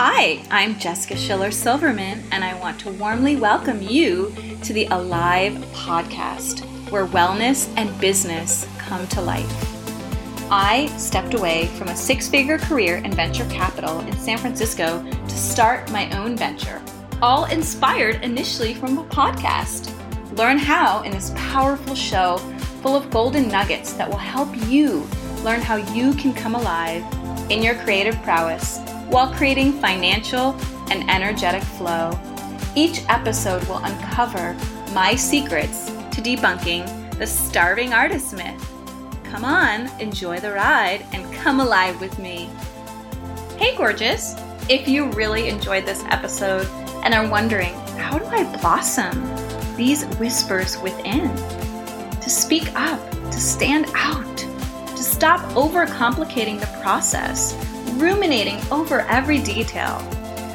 Hi, I'm Jessica Schiller Silverman, and I want to warmly welcome you to the Alive podcast, where wellness and business come to life. I stepped away from a six figure career in venture capital in San Francisco to start my own venture, all inspired initially from a podcast. Learn how in this powerful show full of golden nuggets that will help you learn how you can come alive in your creative prowess while creating financial and energetic flow. Each episode will uncover my secrets to debunking the starving artist myth. Come on, enjoy the ride, and come alive with me. Hey, gorgeous! If you really enjoyed this episode and are wondering, how do I blossom these whispers within? To speak up, to stand out, to stop overcomplicating the process ruminating over every detail.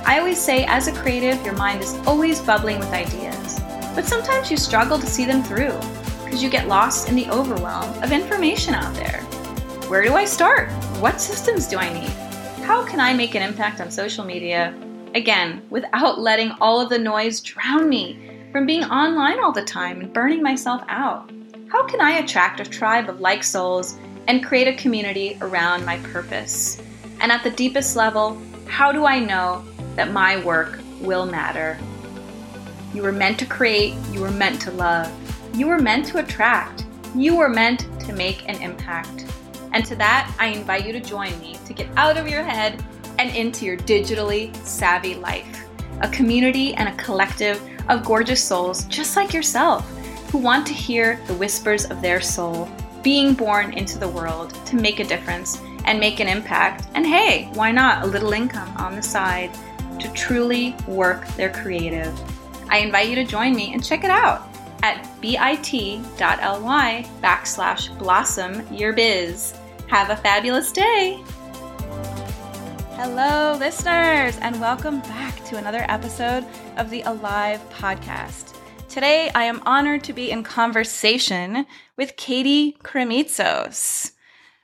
I always say, as a creative, your mind is always bubbling with ideas, but sometimes you struggle to see them through because you get lost in the overwhelm of information out there. Where do I start? What systems do I need? How can I make an impact on social media? Again, without letting all of the noise drown me from being online all the time and burning myself out. How can I attract a tribe of like souls and create a community around my purpose? And at the deepest level, how do I know that my work will matter? You were meant to create, you were meant to love, you were meant to attract, you were meant to make an impact. And to that, I invite you to join me to get out of your head and into your digitally savvy life. A community and a collective of gorgeous souls just like yourself who want to hear the whispers of their soul being born into the world to make a difference and make an impact. And hey, why not a little income on the side to truly work their creative? I invite you to join me and check it out at bit.ly backslash blossom your biz. Have a fabulous day. Hello, listeners, and welcome back to another episode of the Alive podcast. Today, I am honored to be in conversation with Katie Krimitsos.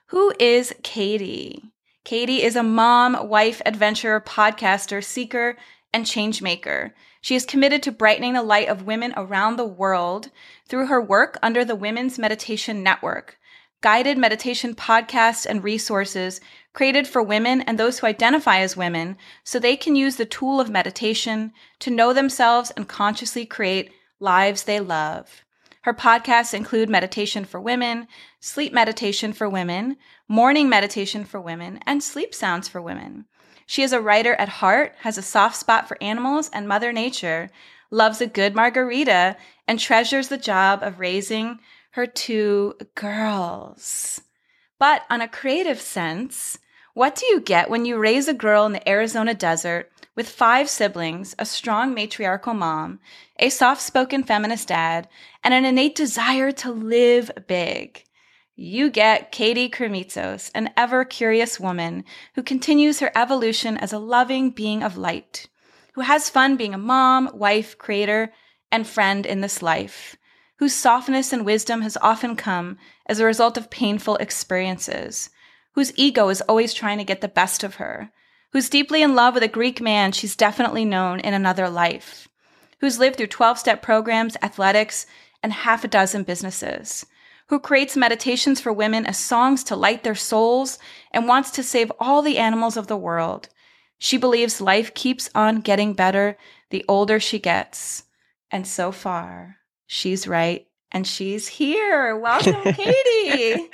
Who is Katie? Katie is a mom, wife, adventurer, podcaster, seeker, and change maker. She is committed to brightening the light of women around the world through her work under the Women's Meditation Network, guided meditation podcasts and resources created for women and those who identify as women so they can use the tool of meditation to know themselves and consciously create lives they love. Her podcasts include Meditation for Women, Sleep Meditation for Women, Morning Meditation for Women, and Sleep Sounds for Women. She is a writer at heart, has a soft spot for animals and Mother Nature, loves a good margarita, and treasures the job of raising her two girls. But on a creative sense, what do you get when you raise a girl in the Arizona desert with five siblings, a strong matriarchal mom, a soft spoken feminist dad, and an innate desire to live big. You get Katie Krimitsos, an ever curious woman who continues her evolution as a loving being of light, who has fun being a mom, wife, creator, and friend in this life, whose softness and wisdom has often come as a result of painful experiences, whose ego is always trying to get the best of her, who's deeply in love with a Greek man she's definitely known in another life, who's lived through 12 step programs, athletics, and half a dozen businesses, who creates meditations for women as songs to light their souls and wants to save all the animals of the world. She believes life keeps on getting better the older she gets. And so far, she's right. And she's here. Welcome, Katie.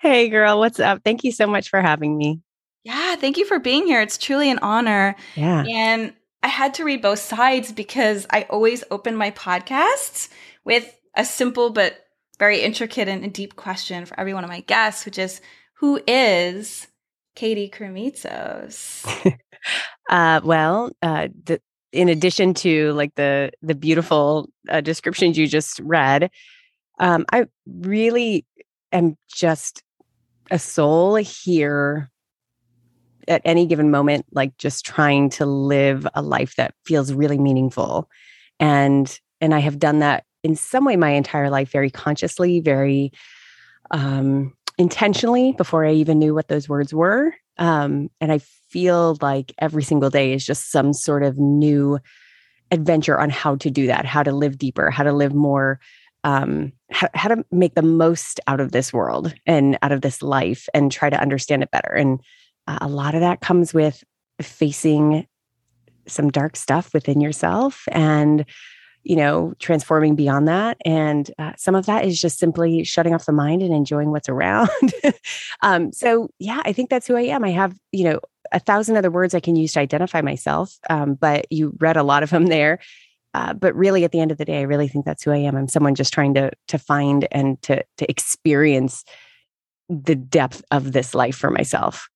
hey, girl. What's up? Thank you so much for having me. Yeah, thank you for being here. It's truly an honor. Yeah. And I had to read both sides because I always open my podcasts with a simple but very intricate and deep question for every one of my guests, which is who is Katie Krimitsos? uh, well, uh, the, in addition to like the the beautiful uh, descriptions you just read, um, I really am just a soul here at any given moment like just trying to live a life that feels really meaningful and and i have done that in some way my entire life very consciously very um intentionally before i even knew what those words were Um, and I feel like every single day is just some sort of new adventure on how to do that, how to live deeper, how to live more, um, how, how to make the most out of this world and out of this life and try to understand it better. And uh, a lot of that comes with facing some dark stuff within yourself and you know, transforming beyond that. And uh, some of that is just simply shutting off the mind and enjoying what's around. um, so, yeah, I think that's who I am. I have, you know, a thousand other words I can use to identify myself, um, but you read a lot of them there. Uh, but really, at the end of the day, I really think that's who I am. I'm someone just trying to to find and to to experience the depth of this life for myself.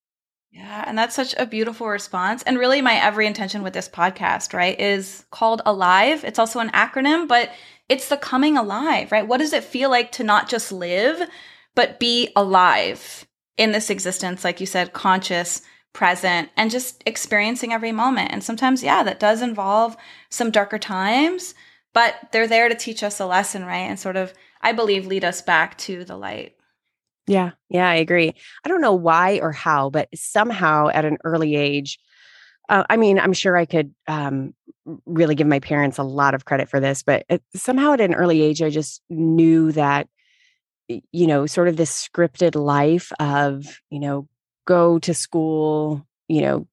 Yeah, and that's such a beautiful response. And really, my every intention with this podcast, right, is called Alive. It's also an acronym, but it's the coming alive, right? What does it feel like to not just live, but be alive in this existence, like you said, conscious, present, and just experiencing every moment? And sometimes, yeah, that does involve some darker times, but they're there to teach us a lesson, right? And sort of, I believe, lead us back to the light. Yeah, yeah, I agree. I don't know why or how, but somehow at an early age, uh, I mean, I'm sure I could um, really give my parents a lot of credit for this, but it, somehow at an early age, I just knew that, you know, sort of this scripted life of, you know, go to school, you know,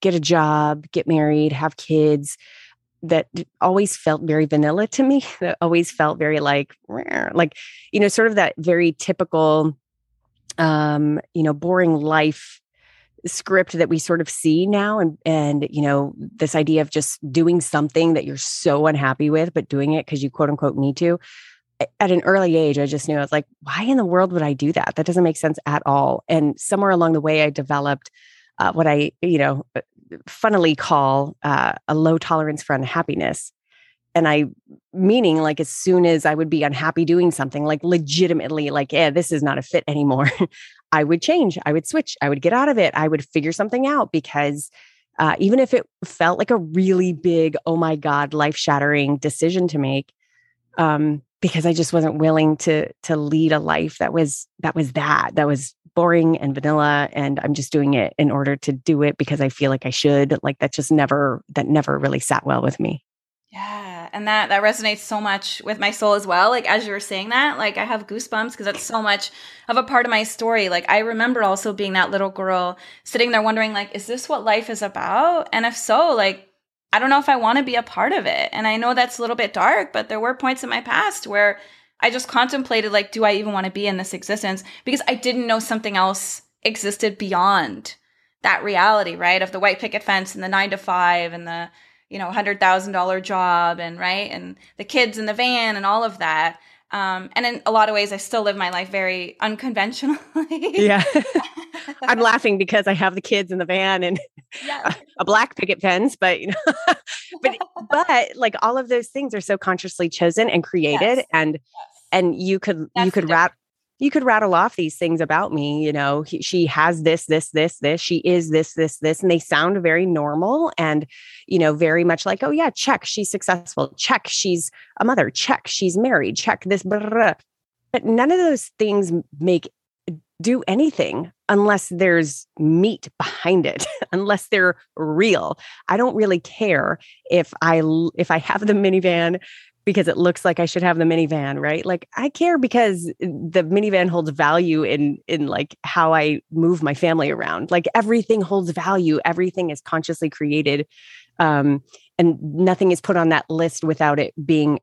get a job, get married, have kids, that always felt very vanilla to me that always felt very like like you know sort of that very typical um you know boring life script that we sort of see now and and you know this idea of just doing something that you're so unhappy with but doing it because you quote unquote need to. At an early age i just knew i was like why in the world would i do that? That doesn't make sense at all. And somewhere along the way i developed uh, what i you know funnily call uh, a low tolerance for unhappiness. And i meaning like as soon as i would be unhappy doing something like legitimately like yeah this is not a fit anymore i would change i would switch i would get out of it i would figure something out because uh, even if it felt like a really big oh my god life shattering decision to make um, because i just wasn't willing to to lead a life that was that was that that was boring and vanilla and I'm just doing it in order to do it because I feel like I should. Like that just never that never really sat well with me. Yeah, and that that resonates so much with my soul as well. Like as you were saying that, like I have goosebumps because that's so much of a part of my story. Like I remember also being that little girl sitting there wondering like is this what life is about? And if so, like I don't know if I want to be a part of it. And I know that's a little bit dark, but there were points in my past where I just contemplated like, do I even want to be in this existence? Because I didn't know something else existed beyond that reality, right? Of the white picket fence and the nine to five and the, you know, hundred thousand dollar job and right and the kids in the van and all of that. Um, and in a lot of ways, I still live my life very unconventionally. yeah. I'm laughing because I have the kids in the van and yeah. a, a, black picket fence, but you know, but but like all of those things are so consciously chosen and created, yes. and yes. And you could That's you could wrap you could rattle off these things about me you know he, she has this this this this she is this this this and they sound very normal and you know very much like oh yeah check she's successful check she's a mother check she's married check this blah, but none of those things make do anything unless there's meat behind it unless they're real. I don't really care if i if i have the minivan because it looks like I should have the minivan, right? Like I care because the minivan holds value in in like how I move my family around. Like everything holds value. Everything is consciously created. Um, and nothing is put on that list without it being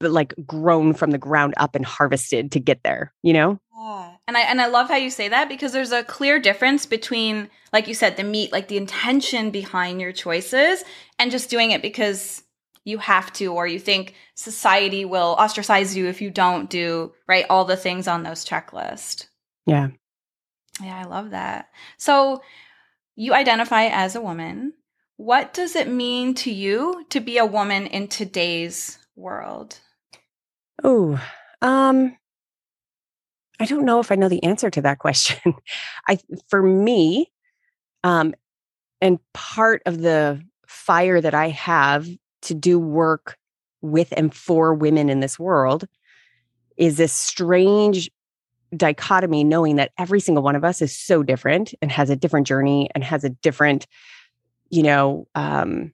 like grown from the ground up and harvested to get there, you know? Yeah. And I and I love how you say that because there's a clear difference between like you said the meat, like the intention behind your choices and just doing it because you have to or you think society will ostracize you if you don't do right all the things on those checklist. Yeah. Yeah i love that. So you identify as a woman. What does it mean to you to be a woman in today's world? Oh um i don't know if i know the answer to that question. I for me um and part of the fire that i have to do work with and for women in this world is this strange dichotomy knowing that every single one of us is so different and has a different journey and has a different you know um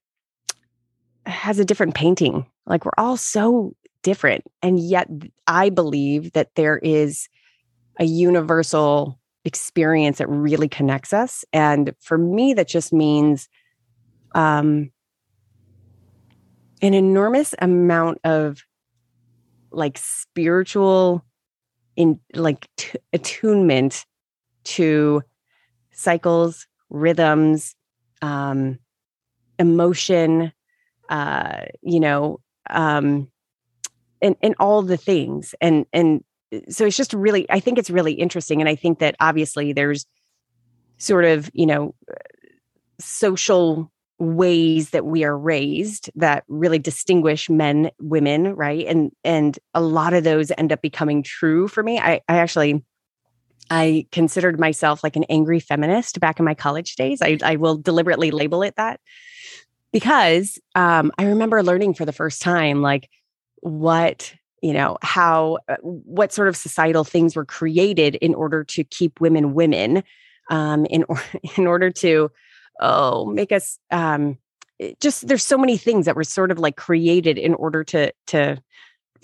has a different painting. Like we're all so different. And yet i believe that there is a universal experience that really connects us. And for me that just means um an enormous amount of like spiritual in like t- attunement to cycles, rhythms, um, emotion, uh, you know, um, and and all the things, and and so it's just really, I think it's really interesting, and I think that obviously there's sort of you know social ways that we are raised that really distinguish men women right? And and a lot of those end up becoming true for me. I i actually i considered myself like an angry feminist back in my college days. I i will deliberately label it that because um i remember learning for the first time like what you know how uh, what sort of societal things were created in order to keep women women um in or, in order to oh make us um just there's so many things that were sort of like created in order to to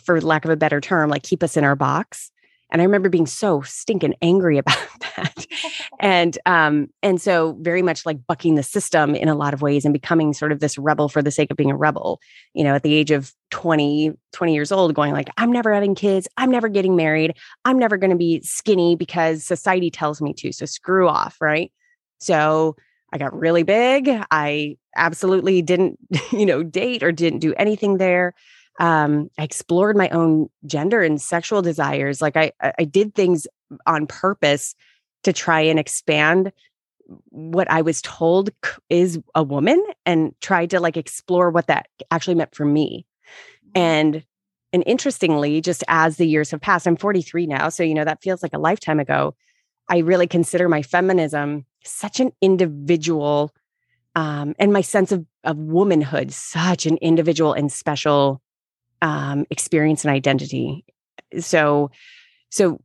for lack of a better term like keep us in our box. And i remember being so stinking angry about that. And um and so very much like bucking the system in a lot of ways and becoming sort of this rebel for the sake of being a rebel. You know at the age of 20 20 years old going like i'm never having kids. I'm never getting married. I'm never going to be skinny because society tells me to so screw off right? So I got really big. I absolutely didn't, you know, date or didn't do anything there. Um, I explored my own gender and sexual desires. Like I, I did things on purpose to try and expand what I was told is a woman and tried to like explore what that actually meant for me. Mm-hmm. And and interestingly, just as the years have passed, I'm 43 now, so you know that feels like a lifetime ago. I really consider my feminism such an individual um, and my sense of, of womanhood such an individual and special um, experience and identity. So so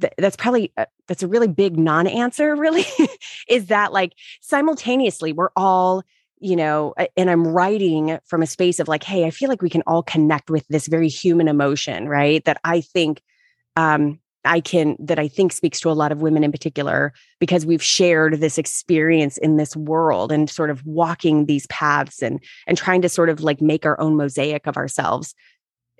th- that's probably uh, that's a really big non-answer really is that like simultaneously we're all you know and i'm writing from a space of like hey i feel like we can all connect with this very human emotion right? That i think um I can that I think speaks to a lot of women in particular because we've shared this experience in this world and sort of walking these paths and and trying to sort of like make our own mosaic of ourselves.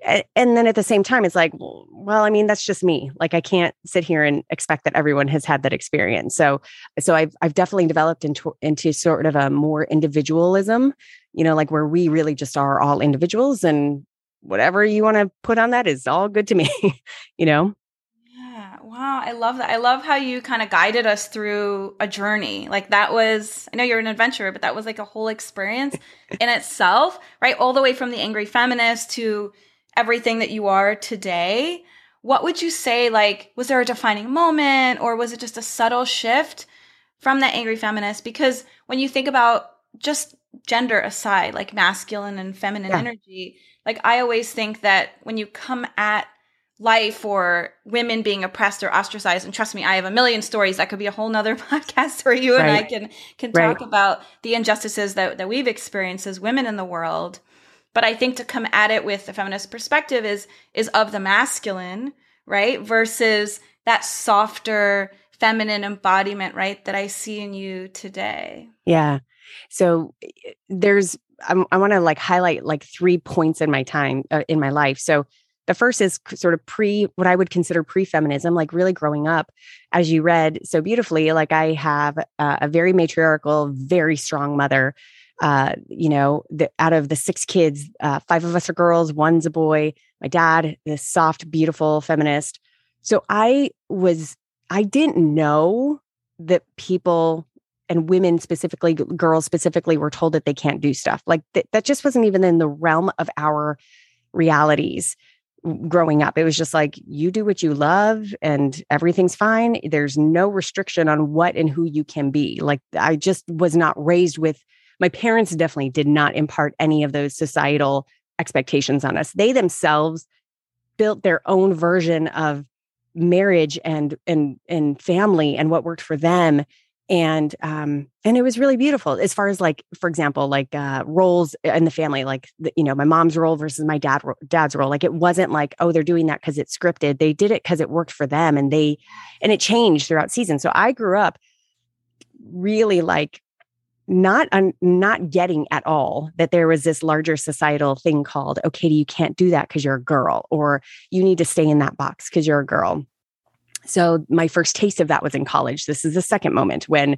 And then at the same time, it's like, well, I mean, that's just me. Like, I can't sit here and expect that everyone has had that experience. So, so I've I've definitely developed into into sort of a more individualism, you know, like where we really just are all individuals, and whatever you want to put on that is all good to me, you know. Wow, I love that. I love how you kind of guided us through a journey. Like that was, I know you're an adventurer, but that was like a whole experience in itself, right? All the way from the angry feminist to everything that you are today. What would you say, like, was there a defining moment or was it just a subtle shift from that angry feminist? Because when you think about just gender aside, like masculine and feminine yeah. energy, like I always think that when you come at life or women being oppressed or ostracized. And trust me i have a million stories that could be a whole nother podcast where you right. and i can can talk right. about the injustices that, that we've experienced as women in the world. But i think to come at it with a feminist perspective is is of the masculine right versus that softer feminine embodiment right that i see in you today. Yeah. So there's i, I want to like highlight like three points in my time uh, in my life. So the first is sort of pre what I would consider pre feminism, like really growing up, as you read so beautifully. Like I have uh, a very matriarchal, very strong mother. Uh, you know, the, out of the six kids, uh, five of us are girls, one's a boy. My dad, this soft, beautiful feminist. So I was, I didn't know that people and women specifically, girls specifically, were told that they can't do stuff. Like th- that just wasn't even in the realm of our realities growing up. It was just like, you do what you love and everything's fine. There's no restriction on what and who you can be. Like, I just was not raised with, my parents definitely did not impart any of those societal expectations on us. They themselves built their own version of marriage and and and family and what worked for them and um and it was really beautiful as far as like for example like uh roles in the family like the, you know my mom's role versus my dad dad's role like it wasn't like oh they're doing that because it's scripted. They did it because it worked for them and they and it changed throughout season so i grew up really like not un, not getting at all that there was this larger societal thing called okay you can't do that because you're a girl or you need to stay in that box because you're a girl so my first taste of that was in college. This is the second moment when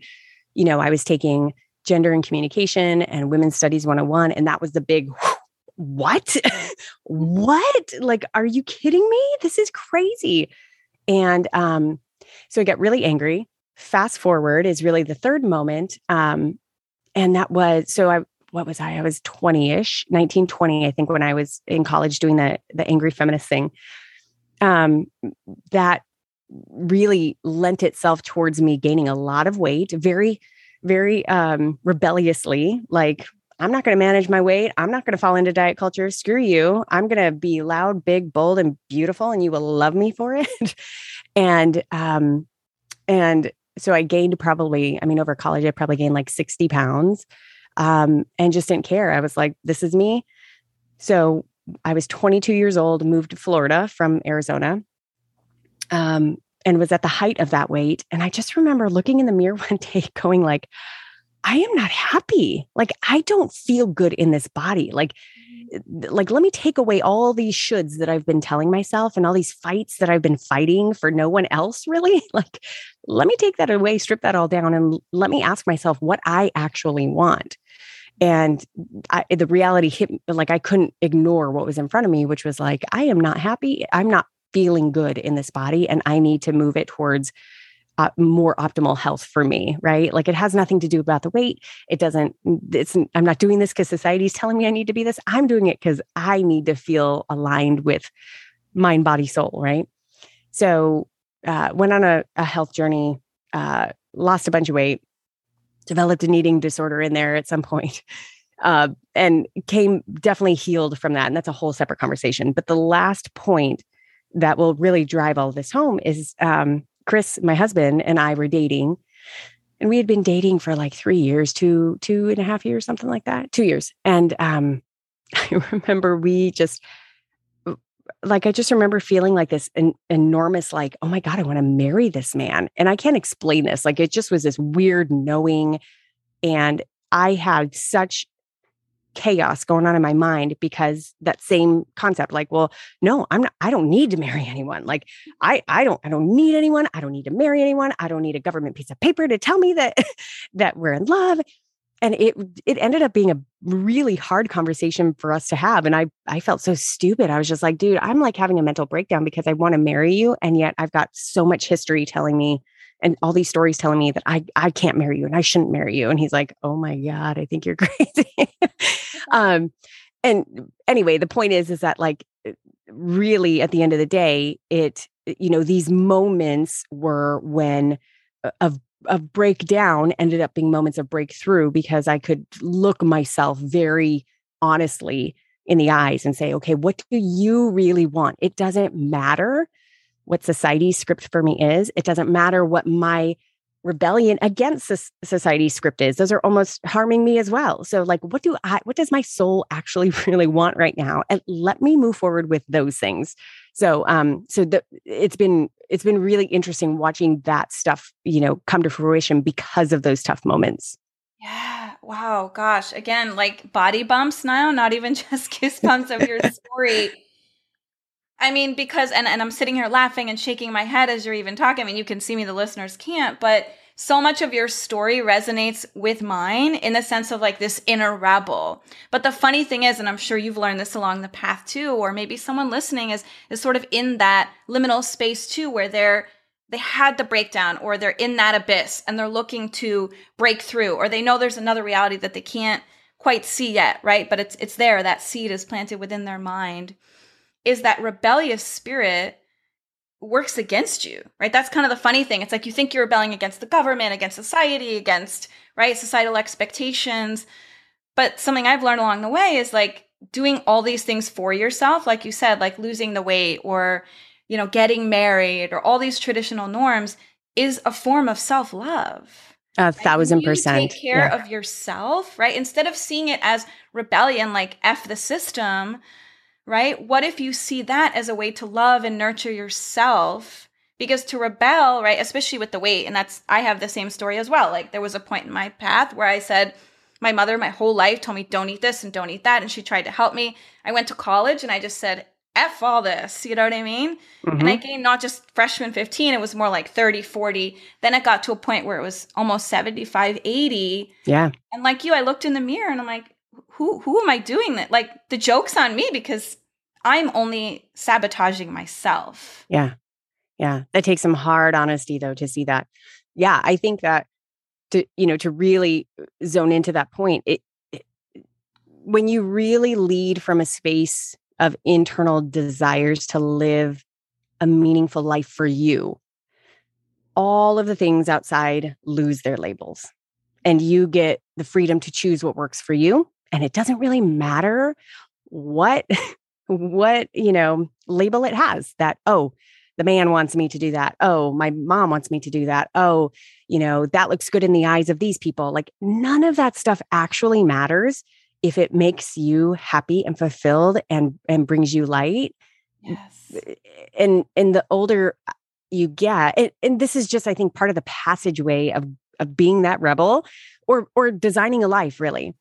you know i was taking gender and communication and women's studies 101 and that was the big what? What? Like are you kidding me? This is crazy. And um so i got really angry. Fast forward is really the third moment um and that was so I what was I? I was 20-ish, 1920 I think, when I was in college doing the the angry feminist thing. Um, that really lent itself towards me gaining a lot of weight, very, very um rebelliously, like I'm not going to manage my weight. I'm not going to fall into diet culture. Screw you. I'm going to be loud, big, bold, and beautiful, and you will love me for it. and um, and so I gained probably, I mean, over college, I probably gained like 60 pounds um, and just didn't care. I was like, this is me. So I was 22 years old, moved to Florida from Arizona, um, and was at the height of that weight. And I just remember looking in the mirror one day going like, I am not happy. Like I don't feel good in this body. Like like let me take away all these shoulds that I've been telling myself and all these fights that I've been fighting for no one else really. Like let me take that away, strip that all down and let me ask myself what I actually want. And I, the reality hit like I couldn't ignore what was in front of me, which was like, I am not happy. I'm not feeling good in this body and I need to move it towards uh, more optimal health for me, right? Like it has nothing to do about the weight. It doesn't, it's, I'm not doing this because society's telling me I need to be this. I'm doing it because I need to feel aligned with mind, body, soul, right? So, uh, went on a, a health journey, uh, lost a bunch of weight, developed an eating disorder in there at some point, uh, and came definitely healed from that. And that's a whole separate conversation. But the last point that will really drive all this home is um, Chris, my husband, and I were dating. And we had been dating for like three years, two, two and a half years, something like that, two years. And um, I remember we just, like, I just remember feeling like this en- enormous, like, oh my God, I want to marry this man. And I can't explain this. Like, it just was this weird knowing. And I had such chaos going on in my mind because that same concept like well no i'm not i don't need to marry anyone. Like i i don't i don't need anyone. I don't need to marry anyone. I don't need a government piece of paper to tell me that that we're in love. And it it ended up being a really hard conversation for us to have. And i i felt so stupid. I was just like dude i'm like having a mental breakdown because i want to marry you and yet i've got so much history telling me and all these stories telling me that I I can't marry you and I shouldn't marry you. And he's like, oh my God, I think you're crazy. um, and anyway, the point is, is that like uh, really at the end of the day, it, you know, these moments were when uh, of of breakdown ended up being moments of breakthrough because I could look myself very honestly in the eyes and say, okay, what do you really want? It doesn't matter what society's script for me is. It doesn't matter what my rebellion against society's script is. Those are almost harming me as well. So like what do I what does my soul actually really want right now? And let me move forward with those things. So um so the, it's been it's been really interesting watching that stuff, you know, come to fruition because of those tough moments. Yeah. Wow. Gosh. Again, like body bumps now, not even just goosebumps of your story. I mean, because and, and I'm sitting here laughing and shaking my head as you're even talking. I mean, you can see me, the listeners can't, but so much of your story resonates with mine in the sense of like this inner rebel. But the funny thing is, and I'm sure you've learned this along the path too, or maybe someone listening is is sort of in that liminal space too, where they're they had the breakdown or they're in that abyss and they're looking to break through, or they know there's another reality that they can't quite see yet, right? But it's it's there. That seed is planted within their mind is that rebellious spirit works against you, right? That's kind of the funny thing. It's like you think you're rebelling against the government, against society, against, right, societal expectations. But something I've learned along the way is like doing all these things for yourself, like you said, like losing the weight or you know, getting married or all these traditional norms is a form of self love. A thousand percent. Take care yeah. of yourself, right? Instead of seeing it as rebellion, like F the system, right? What if you see that as a way to love and nurture yourself? Because to rebel, right, especially with the weight, and that's, I have the same story as well. Like there was a point in my path where I said, my mother, my whole life, told me, don't eat this and don't eat that. And she tried to help me. I went to college and I just said, F all this, you know what I mean? Mm-hmm. And I gained not just freshman 15, it was more like 30, 40. Then it got to a point where it was almost 75, 80. Yeah. And like you, I looked in the mirror and I'm like, who who am I doing that? Like the joke's on me because I'm only sabotaging myself. Yeah. Yeah. That takes some hard honesty though to see that. Yeah. I think that to, you know, to really uh, zone into that point, it, it when you really lead from a space of internal desires to live a meaningful life for you, all of the things outside lose their labels. And you get the freedom to choose what works for you. And it doesn't really matter what, what, you know, label it has that, oh, the man wants me to do that. Oh, my mom wants me to do that. Oh, you know, that looks good in the eyes of these people. Like none of that stuff actually matters if it makes you happy and fulfilled and and brings you light yes eh, and and the older uh, you get and, and this is just i think part of the passageway of of being that rebel or or designing a life really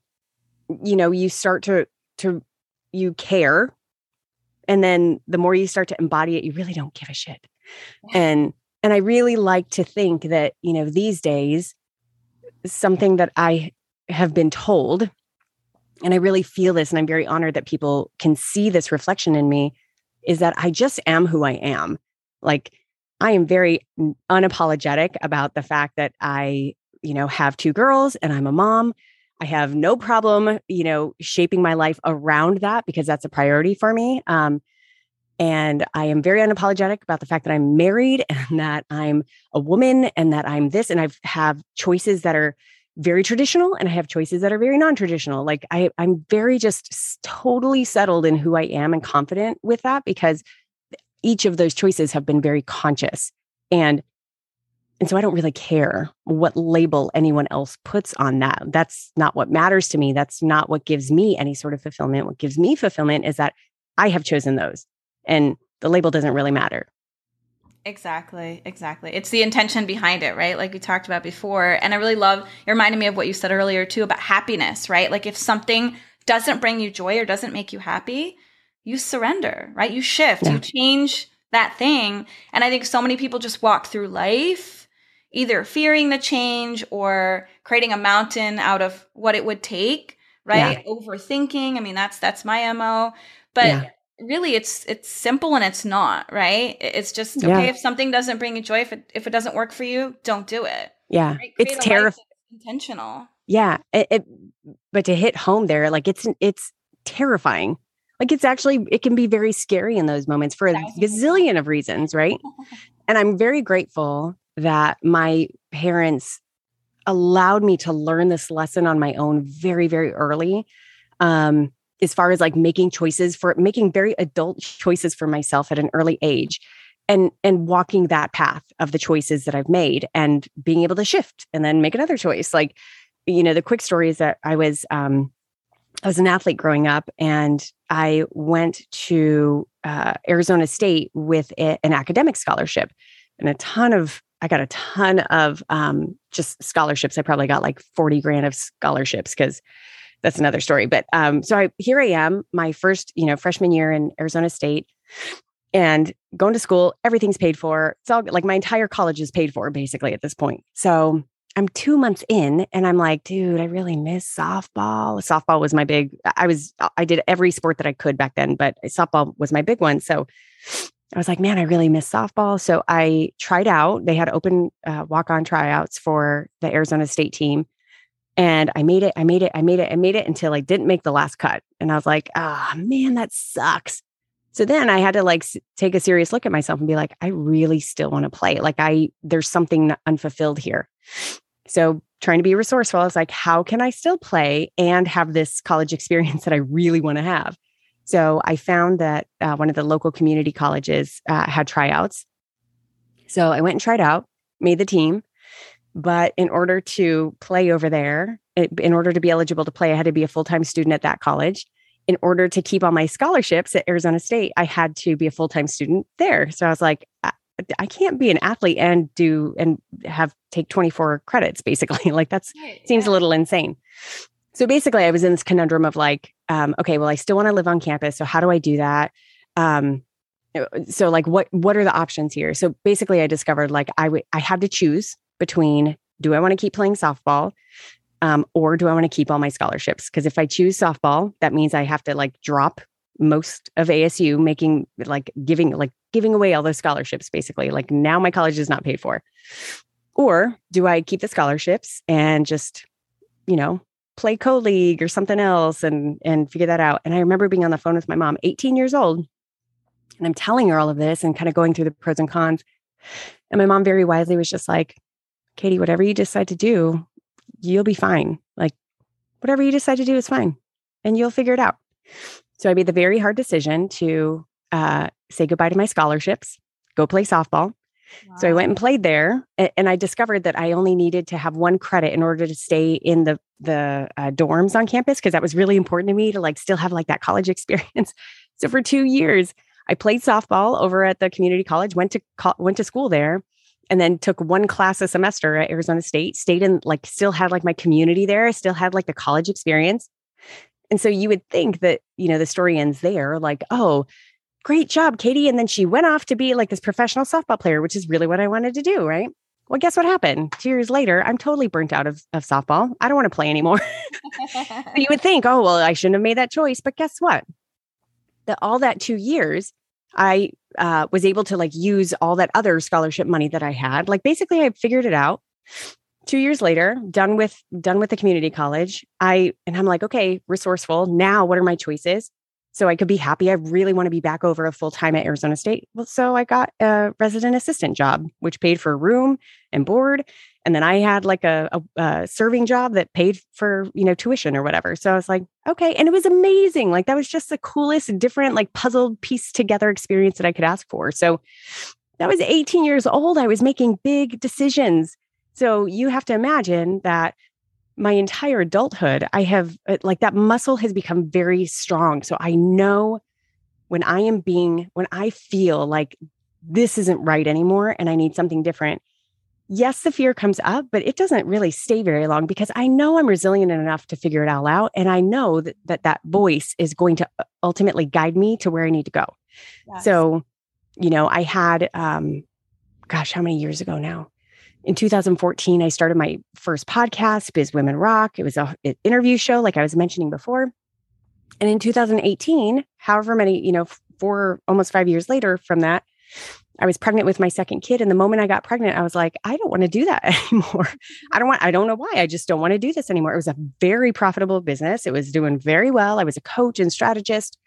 you know you start to to you care and then the more you start to embody it you really don't give a shit yeah. and and i really like to think that you know these days something that i have been told and I really feel this, and I'm very honored that people can see this reflection in me, is that I just am who I am. Like, I am very unapologetic about the fact that I, you know, have two girls and I'm a mom. I have no problem, you know, shaping my life around that because that's a priority for me. Um, and I am very unapologetic about the fact that I'm married and that I'm a woman and that I'm this and I have choices that are very traditional and I have choices that are very non-traditional. Like I I'm very just totally settled in who I am and confident with that because each of those choices have been very conscious. And and so I don't really care what label anyone else puts on that. That's not what matters to me. That's not what gives me any sort of fulfillment. What gives me fulfillment is that I have chosen those. And the label doesn't really matter. Exactly, exactly. It's the intention behind it, right? Like we talked about before. And I really love, it reminded me of what you said earlier too about happiness, right? Like if something doesn't bring you joy or doesn't make you happy, you surrender, right? You shift, yeah. you change that thing. And I think so many people just walk through life either fearing the change or creating a mountain out of what it would take, right? Yeah. Overthinking. I mean, that's that's my MO. But yeah really it's it's simple and it's not right it's just okay yeah. if something doesn't bring you joy if it if it doesn't work for you don't do it yeah right? it's terrifying intentional yeah it, it, but to hit home there like it's it's terrifying like it's actually it can be very scary in those moments for a gazillion of reasons right and i'm very grateful that my parents allowed me to learn this lesson on my own very very early um as far as like making choices for making very adult choices for myself at an early age and and walking that path of the choices that I've made and being able to shift and then make another choice. Like you know the quick story is that I was um I was an athlete growing up and I went to uh, Arizona State with a, an academic scholarship and a ton of I got a ton of um, just scholarships. I probably got like 40 grand of scholarships because that's another story. But um, so I here I am, my first, you know, freshman year in Arizona State and going to school, everything's paid for. It's all like my entire college is paid for basically at this point. So I'm two months in and I'm like, dude, I really miss softball. Softball was my big, I was, I did every sport that I could back then, but softball was my big one. So I was like, man, I really miss softball. So I tried out. They had open uh, walk on tryouts for the Arizona State team and I made it, I made it, I made it, I made it until I didn't make the last cut. And I was like, ah, oh, man, that sucks. So then I had to like take a serious look at myself and be like, I really still want to play. Like, I, there's something unfulfilled here. So trying to be resourceful, I was like, how can I still play and have this college experience that I really want to have? So I found that uh, one of the local community colleges uh, had tryouts. So I went and tried out, made the team. But in order to play over there, in order to be eligible to play, I had to be a full time student at that college. In order to keep all my scholarships at Arizona State, I had to be a full time student there. So I was like, I, I can't be an athlete and do and have take 24 credits basically. like that's right, seems yeah. a little insane. So basically, I was in this conundrum of like, um, okay, well, I still want to live on campus. So how do I do that? Um, so like, what what are the options here? So basically, I discovered like I would I had to choose between do I want to keep playing softball um, or do I want to keep all my scholarships? Because if I choose softball, that means I have to like drop most of ASU, making like giving like giving away all those scholarships basically. Like now my college is not paid for. Or do I keep the scholarships and just, you know, play co-league or something else and and figure that out. And I remember being on the phone with my mom, 18 years old, and I'm telling her all of this and kind of going through the pros and cons. And my mom very wisely was just like, Katie, whatever you decide to do, you'll be fine. Like whatever you decide to do is fine and you'll figure it out. So I made the very hard decision to uh, say goodbye to my scholarships, go play softball, so I went and played there, and I discovered that I only needed to have one credit in order to stay in the the uh, dorms on campus because that was really important to me to like still have like that college experience. so for two years, I played softball over at the community college. went to co- went to school there, and then took one class a semester at Arizona State. Stayed in like still had like my community there. Still had like the college experience. And so you would think that, you know, the story ends there, like, oh, great job, Katie. And then she went off to be like this professional softball player, which is really what I wanted to do. Right. Well, guess what happened? Two years later, I'm totally burnt out of, of softball. I don't want to play anymore. you would think, oh, well, I shouldn't have made that choice. But guess what? That all that two years, I uh, was able to like use all that other scholarship money that I had. Like basically, I figured it out. Two years later, done with done with the community college. I and I'm like, okay, resourceful. Now, what are my choices? So I could be happy. I really want to be back over a full time at Arizona State. Well, so I got a resident assistant job, which paid for room and board. And then I had like a, a, a, serving job that paid for, you know, tuition or whatever. So I was like, okay. And it was amazing. Like that was just the coolest, different, like puzzled piece together experience that I could ask for. So that was 18 years old. I was making big decisions. So you have to imagine that my entire adulthood, I have uh, like that muscle has become very strong. So I know when I am being, when I feel like this isn't right anymore and I need something different. Yes, the fear comes up, but it doesn't really stay very long because I know I'm resilient enough to figure it all out. And I know that that, that voice is going to uh, ultimately guide me to where I need to go. Yes. So, you know, I had, um, gosh, how many years ago now? In 2014, I started my first podcast, Biz Women Rock. It was a, an interview show, like I was mentioning before. And in 2018, however many, you know, four, almost five years later from that, I was pregnant with my second kid. And the moment I got pregnant, I was like, I don't want to do that anymore. I don't want, I don't know why. I just don't want to do this anymore. It was a very profitable business. It was doing very well. I was a coach and strategist.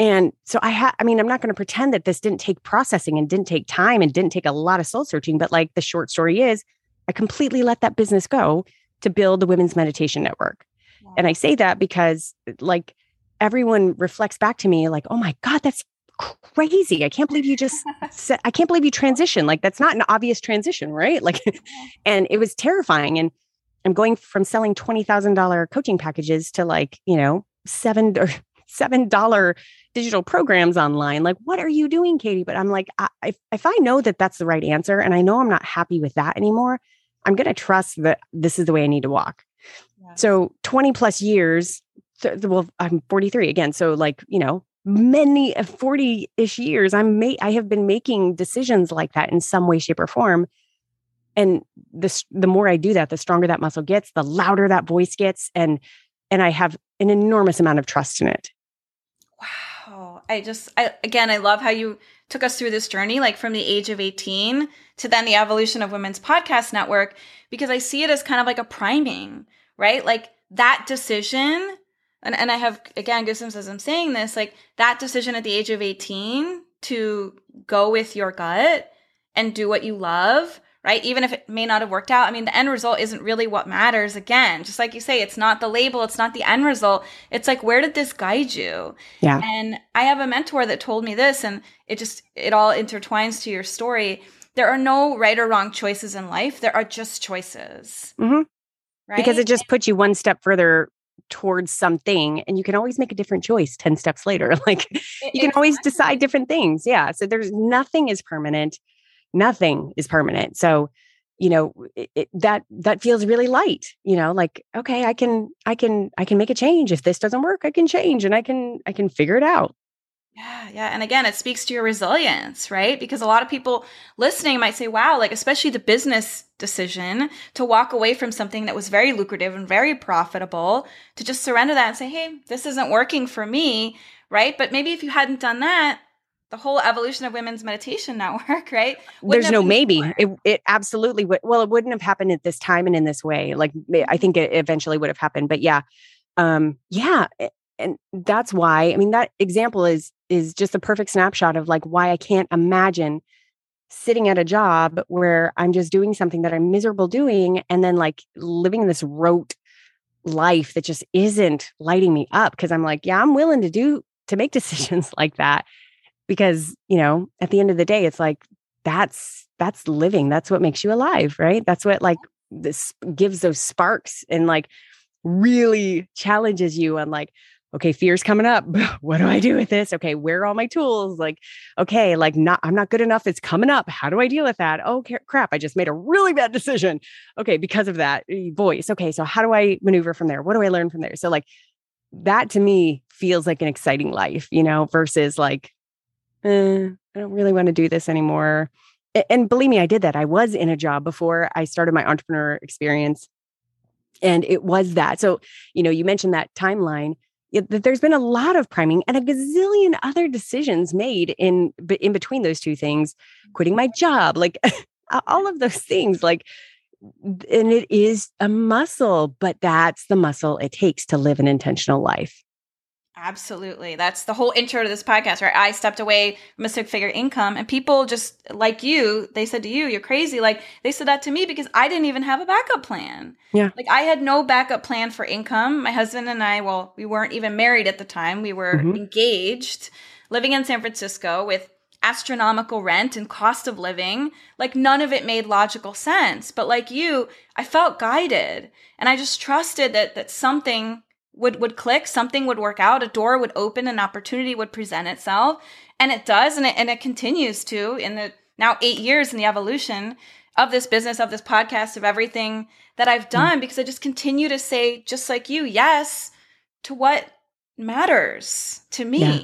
And so I had, I mean, I'm not going to pretend that this didn't take processing and didn't take time and didn't take a lot of soul searching, but like the short story is, I completely let that business go to build the Women's Meditation Network. And I say that because like everyone reflects back to me like, oh my God, that's crazy. I can't believe you just said, I can't believe you transitioned. Like that's not an obvious transition, right? Like, and it was terrifying. And I'm going from selling $20,000 coaching packages to like, you know, seven or seven dollar digital programs online like what are you doing katie? But i'm like I, if, if i know that that's the right answer and i know i'm not happy with that anymore i'm going to trust that this is the way i need to walk. Yeah. so 20 plus years well i'm 43 again so like you know many 40-ish uh, years i'm ma- i have been making decisions like that in some way shape or form. And the the more i do that the stronger that muscle gets the louder that voice gets and and i have an enormous amount of trust in it wow. I just, I, again, I love how you took us through this journey, like from the age of 18 to then the evolution of Women's Podcast Network, because I see it as kind of like a priming, right? Like that decision. And, and I have, again, goosebumps as I'm saying this, like that decision at the age of 18 to go with your gut and do what you love right? Even if it may not have worked out. I mean, the end result isn't really what matters. Again, just like you say, it's not the label, it's not the end result. It's like, where did this guide you? Yeah. And I have a mentor that told me this, and it just, it all intertwines to your story. There are no right or wrong choices in life. There are just choices. Mm-hmm. Right. Because it just puts you one step further towards something and you can always make a different choice 10 steps later like you can always decide different things yeah so there's nothing is permanent nothing is permanent so you know it, it, that that feels really light you know like okay i can i can i can make a change if this doesn't work i can change and i can i can figure it out yeah, yeah. And again, it speaks to your resilience, right? Because a lot of people listening might say, wow, like, especially the business decision to walk away from something that was very lucrative and very profitable, to just surrender that and say, hey, this isn't working for me, right? But maybe if you hadn't done that, the whole evolution of women's meditation network, right? There's no maybe. It, it absolutely would. Well, it wouldn't have happened at this time and in this way. Like, I mm-hmm. think it eventually would have happened. But yeah, um, yeah. And that's why, I mean, that example is is just a perfect snapshot of like why I can't imagine sitting at a job where I'm just doing something that I'm miserable doing and then like living this rote life that just isn't lighting me up because I'm like, yeah, I'm willing to do to make decisions like that because, you know, at the end of the day it's like that's that's living. That's what makes you alive, right? That's what like this gives those sparks and like really challenges you on like okay, fear's coming up. what do I do with this? Okay, where are all my tools? Like, okay, like not I'm not good enough. It's coming up. How do I deal with that? Oh crap, I just made a really bad decision. Okay, because of that eh, voice. Okay, so how do I maneuver from there? What do I learn from there? So like that to me feels like an exciting life, you know, versus like, eh, I don't really want to do this anymore. And believe me, I did that. I was in a job before I started my entrepreneur experience. And it was that. So, you know, you mentioned that timeline that there's been a lot of priming and a gazillion other decisions made in in between those two things quitting my job like all of those things like and it is a muscle but that's the muscle it takes to live an intentional life Absolutely. That's the whole intro to this podcast, right? I stepped away from a six figure income and people just like you, they said to you, you're crazy. Like they said that to me because I didn't even have a backup plan. Yeah. Like I had no backup plan for income. My husband and I, well, we weren't even married at the time. We were mm-hmm. engaged, living in San Francisco with astronomical rent and cost of living. Like none of it made logical sense. But like you, I felt guided and I just trusted that that something would would click something would work out a door would open an opportunity would present itself and it does and it, and it continues to in the now eight years in the evolution of this business of this podcast of everything that i've hmm. done mm. because i just continue to say just like you yes to what matters to me yeah.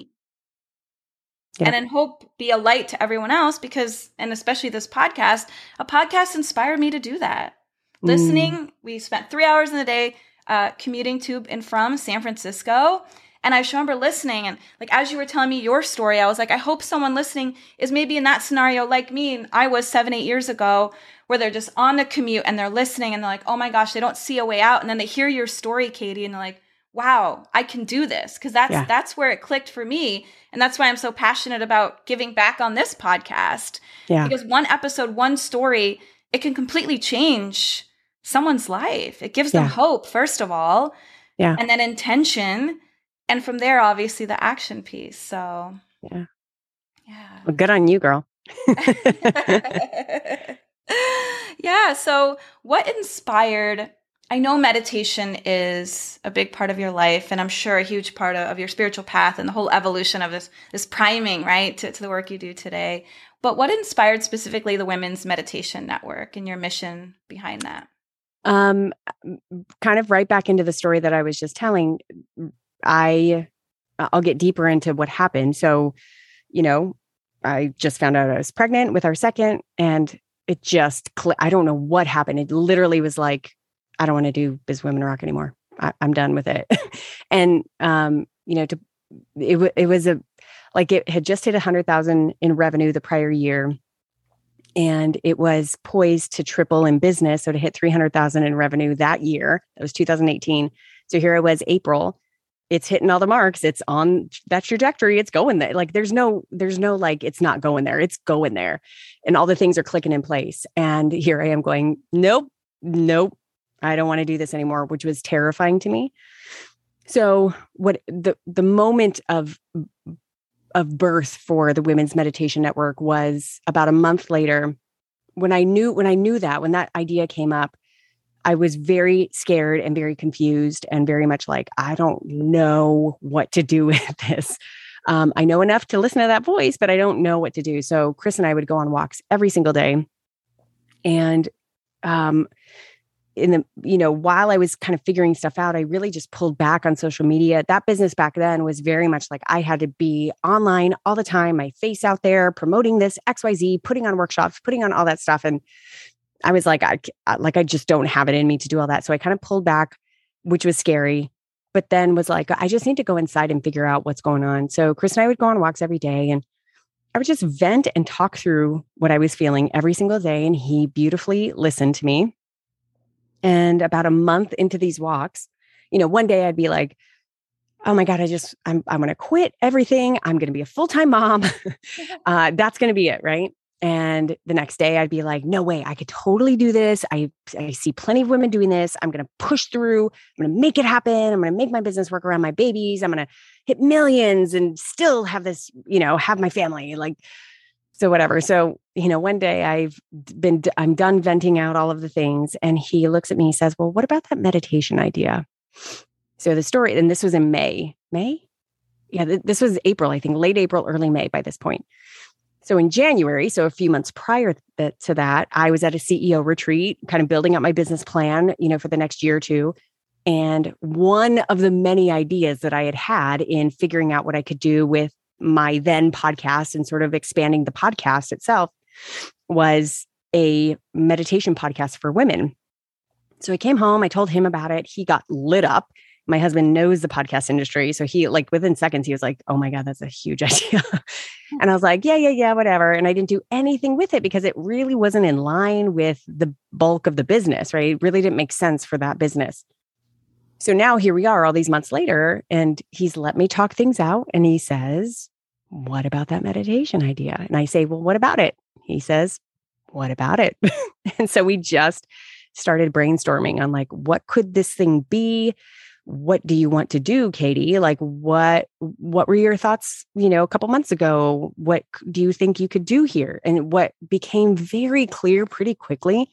Yeah. and in hope be a light to everyone else because and especially this podcast a podcast inspired me to do that mm. listening we spent three hours in the day uh, commuting to and from San Francisco. And I just remember listening and like as you were telling me your story, I was like, I hope someone listening is maybe in that scenario like me and I was seven, eight years ago, where they're just on the commute and they're listening and they're like, oh my gosh, they don't see a way out. And then they hear your story, Katie, and they're like, wow, I can do this. Cause that's yeah. that's where it clicked for me. And that's why I'm so passionate about giving back on this podcast. Yeah. Because one episode, one story, it can completely change someone's life. It gives yeah. them hope, first of all. Yeah. And then intention. And from there, obviously, the action piece. So, yeah. Yeah. Well, good on you, girl. yeah. So, what inspired? I know meditation is a big part of your life, and I'm sure a huge part of, of your spiritual path and the whole evolution of this this priming, right, to, to the work you do today. But what inspired specifically the Women's Meditation Network and your mission behind that? Um kind of right back into the story that i was just telling i i'll get deeper into what happened. So you know i just found out i was pregnant with our second and it just cl- i don't know what happened. It literally was like i don't want to do biz women rock anymore. I, am done with it. And um you know to it, w- it was a like it had just hit a hundred thousand in revenue the prior year and it was poised to triple in business so to hit 300,000 in revenue that year that was 2018 so here it was April it's hitting all the marks. It's on that trajectory. It's going there. Like there's no, there's no like it's not going there. It's going there. And all the things are clicking in place. And here I am going, nope, nope. I don't want to do this anymore, which was terrifying to me. So what the the moment of of birth for the Women's Meditation Network was about a month later when I knew when I knew that when that idea came up I was very scared and very confused and very much like, I don't know what to do with this. Um, I know enough to listen to that voice, but I don't know what to do. So Chris and I would go on walks every single day. And um, in the, you know, while I was kind of figuring stuff out, I really just pulled back on social media. That business back then was very much like I had to be online all the time, my face out there, promoting this XYZ, putting on workshops, putting on all that stuff. And I was like, I like I just don't have it in me to do all that. So I kind of pulled back, which was scary. But then was like, I just need to go inside and figure out what's going on. So Chris and I would go on walks every day and I would just vent and talk through what I was feeling every single day. And he beautifully listened to me. And about a month into these walks, you know, one day I'd be like, oh my god i just i'm i'm going to quit everything i'm going to be a full-time mom uh, that's going to be it right and the next day I'd be like, no way, I could totally do this. I, I see plenty of women doing this. I'm going to push through. I'm going to make it happen. I'm going to make my business work around my babies. I'm going to hit millions and still have this, you know, have my family. Like, so whatever. So, you know, one day I've been, I'm done venting out all of the things. And he looks at me, he says, well, what about that meditation idea? So the story, and this was in May, May? Yeah, th- this was April, I think, late April, early May by this point. So in January, so a few months prior to that, I was at a CEO retreat, kind of building up my business plan, you know, for the next year or two. And one of the many ideas that I had had in figuring out what I could do with my then podcast and sort of expanding the podcast itself was a meditation podcast for women. So I came home, I told him about it. He got lit up my husband knows the podcast industry. So he like within seconds, he was like, Oh my God, that's a huge idea. And I was like, Yeah, yeah, yeah, whatever. And I didn't do anything with it because it really wasn't in line with the bulk of the business, right? It really didn't make sense for that business. So now here we are all these months later, and he's let me talk things out. And he says, What about that meditation idea? And I say, Well, what about it? He says, What about it? and so we just started brainstorming on like, what could this thing be? what do you want to do katie like what what were your thoughts you know a couple months ago what do you think you could do here and what became very clear pretty quickly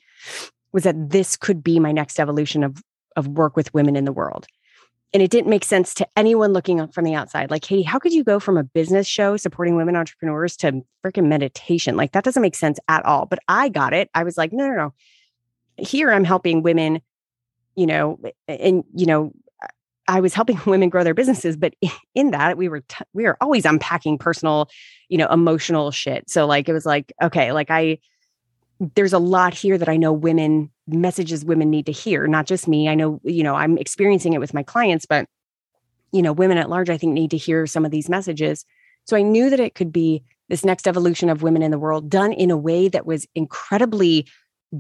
was that this could be my next evolution of of work with women in the world. And it didn't make sense to anyone looking from the outside like katie how could you go from a business show supporting women entrepreneurs to freaking meditation? Like that doesn't make sense at all. But i got it. I was like no no no. Here i'm helping women you know and you know I was helping women grow their businesses, but in that we were t- we were always unpacking personal, you know, emotional shit. So like it was like okay, like I there's a lot here that I know women messages women need to hear, not just me. I know, you know, I'm experiencing it with my clients, but you know, women at large I think need to hear some of these messages. So I knew that it could be this next evolution of women in the world done in a way that was incredibly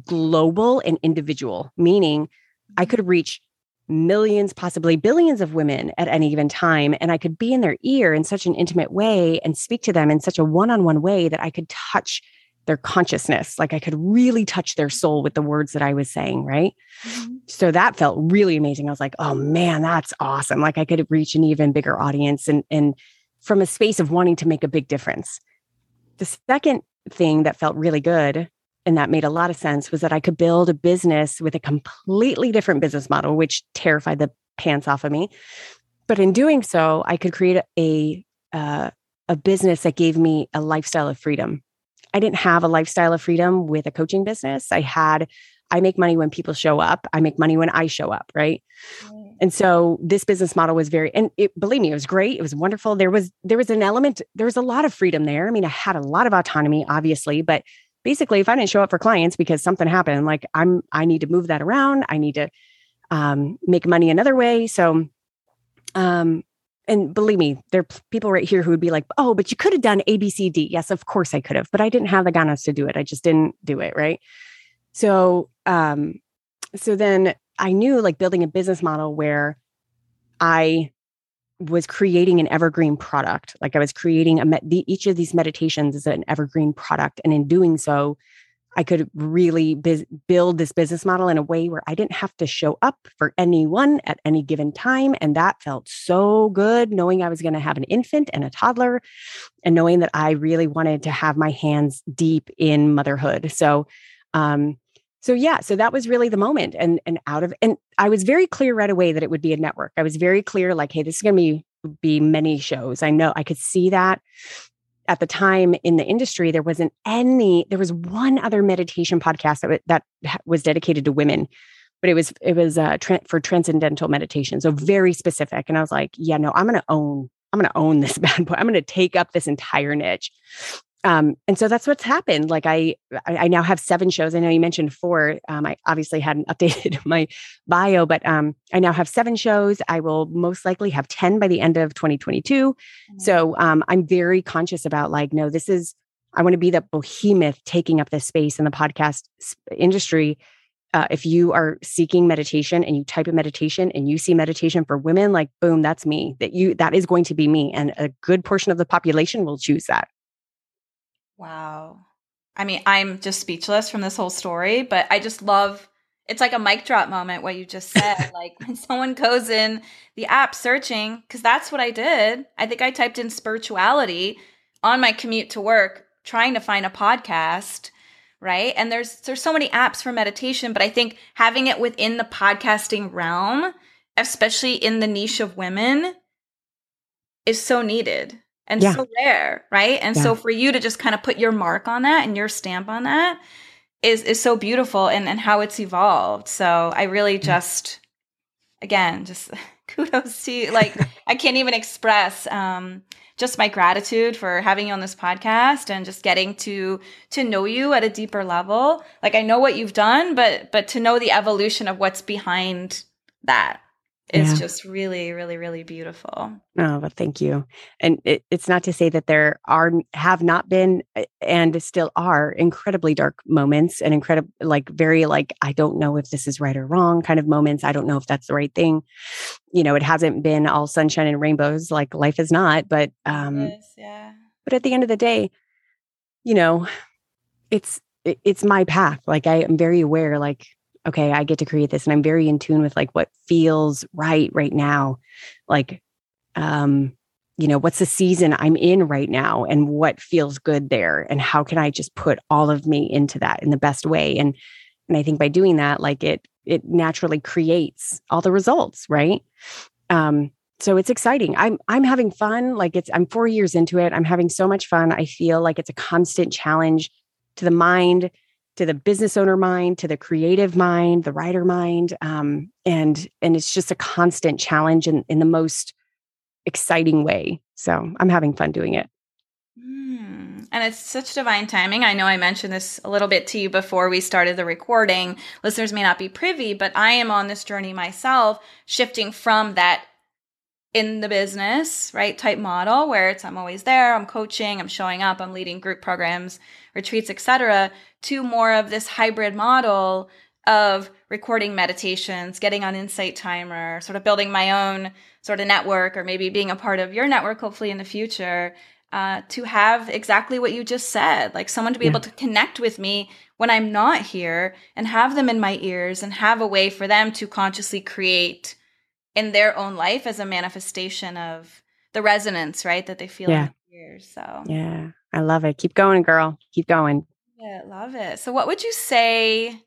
global and individual, meaning I mm-hmm. could reach millions, possibly billions of women at any given time. And I could be in their ear in such an intimate way and speak to them in such a one on one way that I could touch their consciousness. Like I could really touch their soul with the words that I was saying. Right. Mm-hmm. So that felt really amazing. I was like, oh man, that's awesome. Like I could reach an even bigger audience and, and from a space of wanting to make a big difference. The second thing that felt really good and that made a lot of sense was that I could build a business with a completely different business model, which terrified the pants off of me. But in doing so, I could create a uh, a business that gave me a lifestyle of freedom. I didn't have a lifestyle of freedom with a coaching business. I had I make money when people show up. I make money when I show up, right? And so this business model was very and it, believe me, it was great. It was wonderful. There was there was an element there was a lot of freedom there. I mean, I had a lot of autonomy obviously, but basically if i didn't show up for clients because something happened like i'm i need to move that around i need to um, make money another way so um and believe me there are people right here who would be like oh but you could have done a b c d. Yes of course i could have but i didn't have the ganas to do it. I just didn't do it right? So um so then i knew like building a business model where i was creating an evergreen product. Like I was creating a the, each of these meditations is an evergreen product, and in doing so, I could really build this business model in a way where I didn't have to show up for anyone at any given time. And that felt so good knowing I was going to have an infant and a toddler and knowing that I really wanted to have my hands deep in motherhood. So, um, so yeah, so that was really the moment. And and out of and I was very clear right away that it would be a network. I was very clear, like, hey, this is gonna be be many shows. I know I could see that at the time in the industry, there wasn't any, there was one other meditation podcast that, that was dedicated to women, but it was, it was uh, tra- for transcendental meditation. So very specific. And I was like, yeah, no, I'm to own, I'm to own this bad boy. I'm to take up this entire niche um, and so that's what's happened. Like I, I now have seven shows. I know you mentioned four. Um, I obviously hadn't updated my bio, but um, I now have seven shows. I will most likely have ten by the end of 2022. Mm-hmm. So um, I'm very conscious about like, no, this is. I want to be the behemoth taking up this space in the podcast industry. Uh, if you are seeking meditation and you type in meditation and you see meditation for women, like boom, that's me. That you that is going to be me, and a good portion of the population will choose that. Wow. I mean, I'm just speechless from this whole story, but I just love it's like a mic drop moment what you just said. like when someone goes in the app searching, because that's what I did. I think I typed in spirituality on my commute to work, trying to find a podcast, right? And there's there's so many apps for meditation, but I think having it within the podcasting realm, especially in the niche of women, is so needed and yeah. so rare, right? And yeah. so for you to just kind of put your mark on that and your stamp on that is is so beautiful and and how it's evolved. So I really just again, just kudos to you. Like I can't even express um just my gratitude for having you on this podcast and just getting to to know you at a deeper level. Like I know what you've done, but but to know the evolution of what's behind that is yeah. just really, really, really beautiful. Oh, but thank you. And it, it's not to say that there are have not been eh, and still are incredibly dark moments and incredible, like very like I don't know if this is right or wrong kind of moments. I don't know if that's the right thing. You know, it hasn't been all sunshine and rainbows. Like life is not. But um, is, yeah. But at the end of the day, you know, it's it's my path. Like I am very aware. Like okay, I get to create this and I'm very in tune with like what feels right right now. Like um you know, what's the season I'm in right now and what feels good there and how can I just put all of me into that in the best way and and I think by doing that like it it naturally creates all the results, right? Um so it's exciting. I'm I'm having fun. Like it's I'm 4 years into it. I'm having so much fun. I feel like it's a constant challenge to the mind to the business owner mind to the creative mind the writer mind um, and and it's just a constant challenge in, in the most exciting way so i'm having fun doing it mm. and it's such divine timing i know i mentioned this a little bit to you before we started the recording listeners may not be privy but i am on this journey myself shifting from that in the business, right? Type model where it's I'm always there, I'm coaching, I'm showing up, I'm leading group programs, retreats, etc., to more of this hybrid model of recording meditations, getting on Insight Timer, sort of building my own sort of network, or maybe being a part of your network, hopefully in the future, uh, to have exactly what you just said, like someone to be yeah. able to connect with me when I'm not here and have them in my ears and have a way for them to consciously create in their own life as a manifestation of the resonance, right? That they feel yeah. in their ears. So yeah, I love it. Keep going, girl. Keep going. Yeah, love it. So what would you say?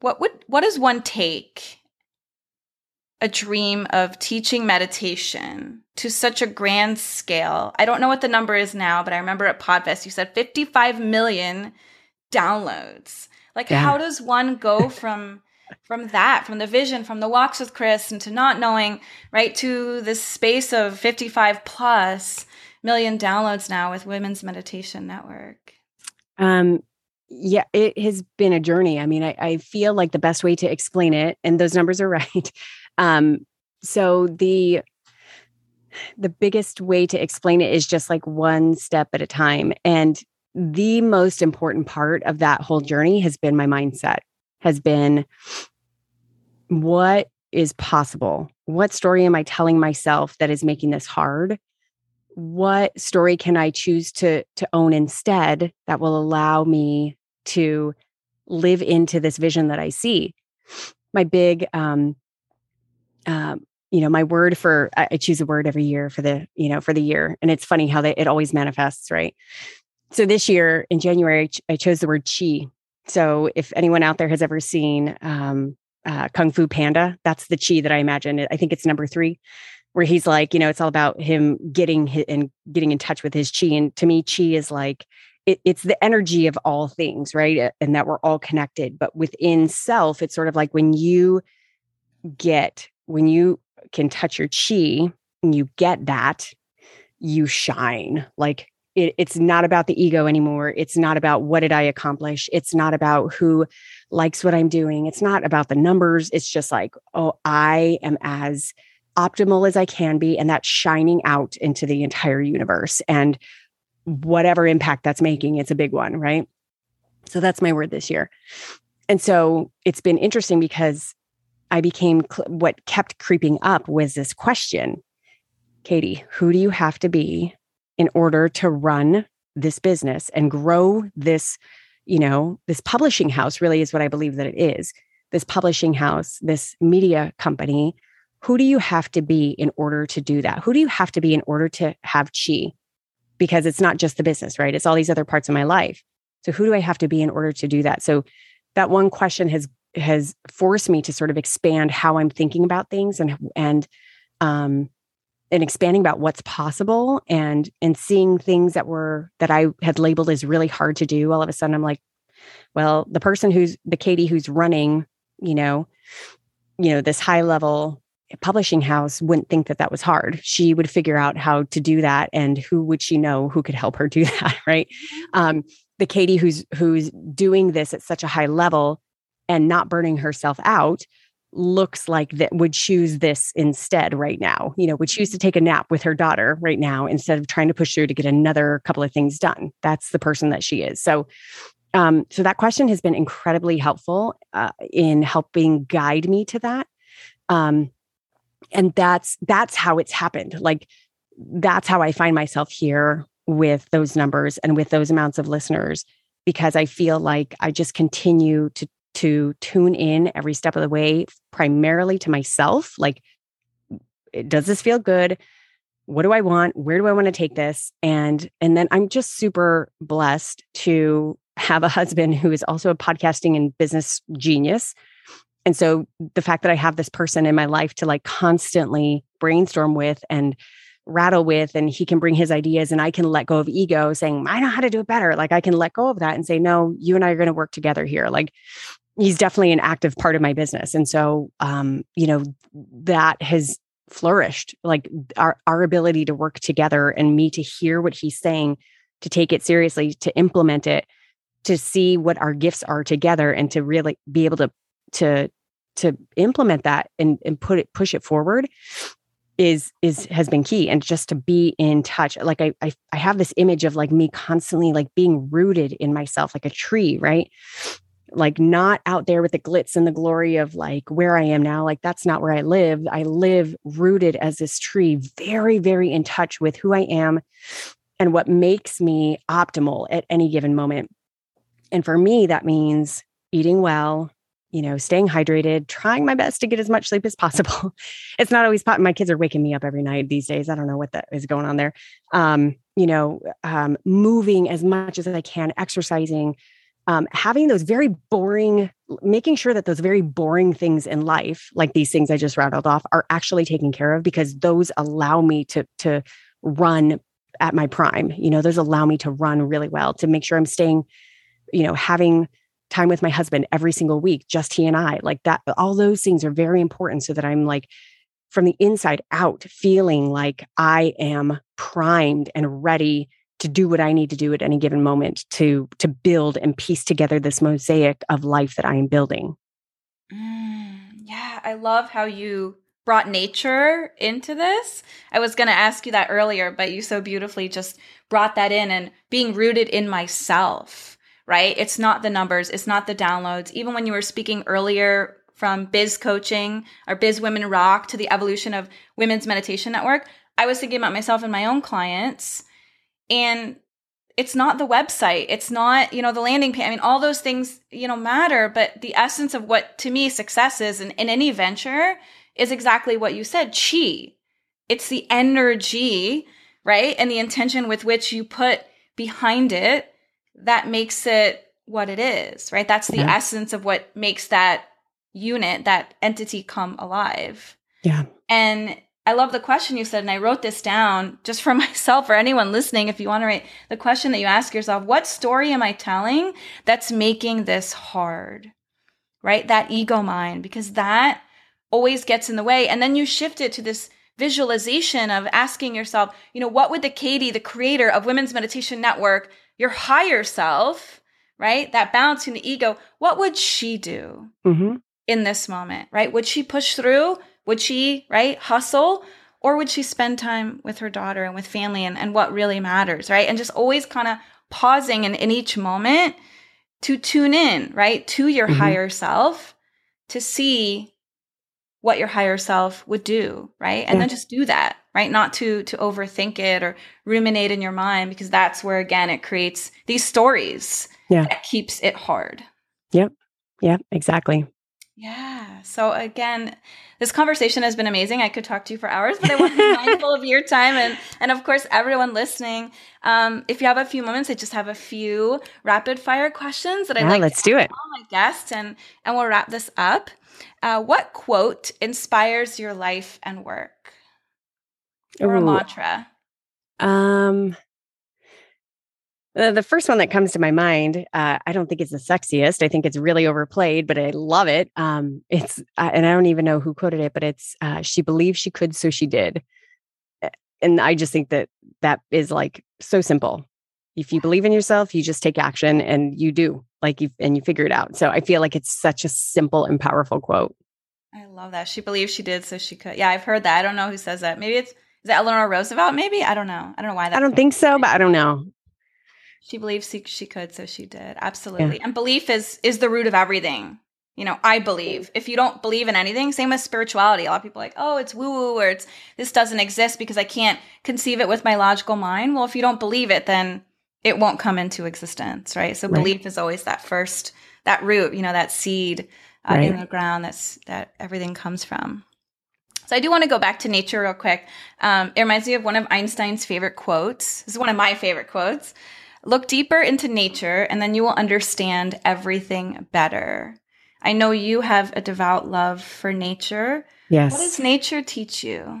What would what does one take a dream of teaching meditation to such a grand scale? I don't know what the number is now, but I remember at Podfest you said 55 million downloads. Like yeah. how does one go from from that, from the vision, from the walks with Chris, and to not knowing, right, to this space of 55 plus million downloads now with Women's Meditation Network? Um, yeah, it has been a journey. I mean, I, I feel like the best way to explain it, and those numbers are right. Um, so the the biggest way to explain it is just like one step at a time. And the most important part of that whole journey has been my mindset has been what is possible what story am I telling myself that is making this hard? What story can I choose to to own instead that will allow me to live into this vision that I see? My big um um you know my word for I, choose a word every year for the you know for the year and it's funny how they it always manifests right? So this year in january i chose the word chi. So if anyone out there has ever seen um, uh, kung fu panda that's the chi that i imagine. I think it's number three where he's like you know it's all about him getting and getting in touch with his chi and to me chi is like it, it's the energy of all things right and that we're all connected but within self it's sort of like when you get when you can touch your chi and you get that, you shine. Like it, it's not about the ego anymore. It's not about what did I accomplish. It's not about who likes what I'm doing. It's not about the numbers. It's just like, oh, I am as optimal as I can be. And that's shining out into the entire universe. And whatever impact that's making, it's a big one, right? So that's my word this year. And so it's been interesting because I became what kept creeping up was this question Katie, who do you have to be in order to run this business and grow this, you know, this publishing house really is what I believe that it is. This publishing house, this media company. Who do you have to be in order to do that? Who do you have to be in order to have chi? Because it's not just the business, right? It's all these other parts of my life. So, who do I have to be in order to do that? So, that one question has has forced me to sort of expand how I'm thinking about things and and um and expanding about what's possible and and seeing things that were that I had labeled as really hard to do all of a sudden I'm like well the person who's the Katie who's running you know you know this high level publishing house wouldn't think that that was hard. She would figure out how to do that and who would she know who could help her do that right? Mm-hmm. um the Katie who's who's doing this at such a high level and not burning herself out looks like that would choose this instead right now. You know would choose to take a nap with her daughter right now instead of trying to push through to get another couple of things done. That's the person that she is. So um so that question has been incredibly helpful uh, in helping guide me to that. Um and that's that's how it's happened like that's how i find myself here with those numbers and with those amounts of listeners because i feel like i just continue to to tune in every step of the way, primarily to myself. Like, does this feel good? What do I want? Where do I want to take this? And and then I'm just super blessed to have a husband who is also a podcasting and business genius. And so the fact that I have this person in my life to like constantly brainstorm with and rattle with and he can bring his ideas and I can let go of ego saying I know how to do it better. Like I can let go of that and say no you and I are going to work together here. Like he's definitely an active part of my business. And so um you know that has flourished like our our ability to work together and me to hear what he's saying to take it seriously to implement it to see what our gifts are together and to really be able to to to implement that and and put it push it forward is is has been key and just to be in touch like I, I i have this image of like me constantly like being rooted in myself like a tree right like not out there with the glitz and the glory of like where I am now. Like that's not where I live. I live rooted as this tree, very, very in touch with who I am and what makes me optimal at any given moment. And for me, that means eating well, you know, staying hydrated, trying my best to get as much sleep as possible. it's not always pot. My kids are waking me up every night these days. I don't know what that is going on there. Um, you know, um, moving as much as I can, exercising, um, having those very boring, making sure that those very boring things in life, like these things I just rattled off, are actually taken care of because those allow me to to run at my prime. You know, those allow me to run really well to make sure I'm staying, you know, having time with my husband every single week, just he and I. Like that, all those things are very important so that I'm like from the inside out feeling like I am primed and ready to do what I need to do at any given moment to to build and piece together this mosaic of life that I am building. Mm, yeah, I love how you brought nature into this. I was going to ask you that earlier, but you so beautifully just brought that in and being rooted in myself, right? It's not the numbers, it's not the downloads. Even when you were speaking earlier from biz coaching or biz women rock to the evolution of women's meditation network, I was thinking about myself and my own clients. And it's not the website. It's not, you know, the landing page. I mean, all those things, you know, matter, but the essence of what to me success is in, in any venture is exactly what you said. Chi. It's the energy, right? And the intention with which you put behind it that makes it what it is, right? That's the yeah. essence of what makes that unit, that entity come alive. Yeah. And I love the question you said, and I wrote this down just for myself or anyone listening. If you want to write the question that you ask yourself, what story am I telling that's making this hard? Right? That ego mind, because that always gets in the way. And then you shift it to this visualization of asking yourself, you know, what would the Katie, the creator of Women's Meditation Network, your higher self, right? That balancing the ego, what would she do? Mm-hmm in this moment, right? Would she push through? Would she, right, hustle? Or would she spend time with her daughter and with family and, and what really matters, right? And just always kind of pausing in, in each moment to tune in, right, to your mm-hmm. higher self to see what your higher self would do, right? And yeah. then just do that, right? Not to to overthink it or ruminate in your mind because that's where again it creates these stories yeah. that keeps it hard. Yep. Yep, exactly. Yeah. So again, this conversation has been amazing. I could talk to you for hours, but I want to be mindful of your time and and of course everyone listening. Um, if you have a few moments, I just have a few rapid fire questions that I'd yeah, like let's do it. all my guests and and we'll wrap this up. Uh, what quote inspires your life and work? Or Ooh. a mantra? Um the first one that comes to my mind, uh, I don't think it's the sexiest. I think it's really overplayed, but I love it. Um, it's, uh, and I don't even know who quoted it, but it's, uh, she believed she could, so she did. And I just think that that is like so simple. If you believe in yourself, you just take action and you do like you, and you figure it out. So I feel like it's such a simple and powerful quote. I love that. She believed she did, so she could. Yeah, I've heard that. I don't know who says that. Maybe it's, is Eleanor Roosevelt? Maybe I don't know. I don't know why that. I don't think so, but I don't know. She believes she, she could, so she did. Absolutely. Yeah. And belief is is the root of everything. You know, I believe. If you don't believe in anything, same with spirituality. A lot of people like, oh, it's woo woo, or it's this doesn't exist because I can't conceive it with my logical mind. Well, if you don't believe it, then it won't come into existence, right? So right. belief is always that first, that root, you know, that seed uh, right. in the ground that's that everything comes from. So I do want to go back to nature real quick. Um, it reminds me of one of Einstein's favorite quotes. This is one of my favorite quotes. Look deeper into nature, and then you will understand everything better. I know you have a devout love for nature. Yes. What does nature teach you?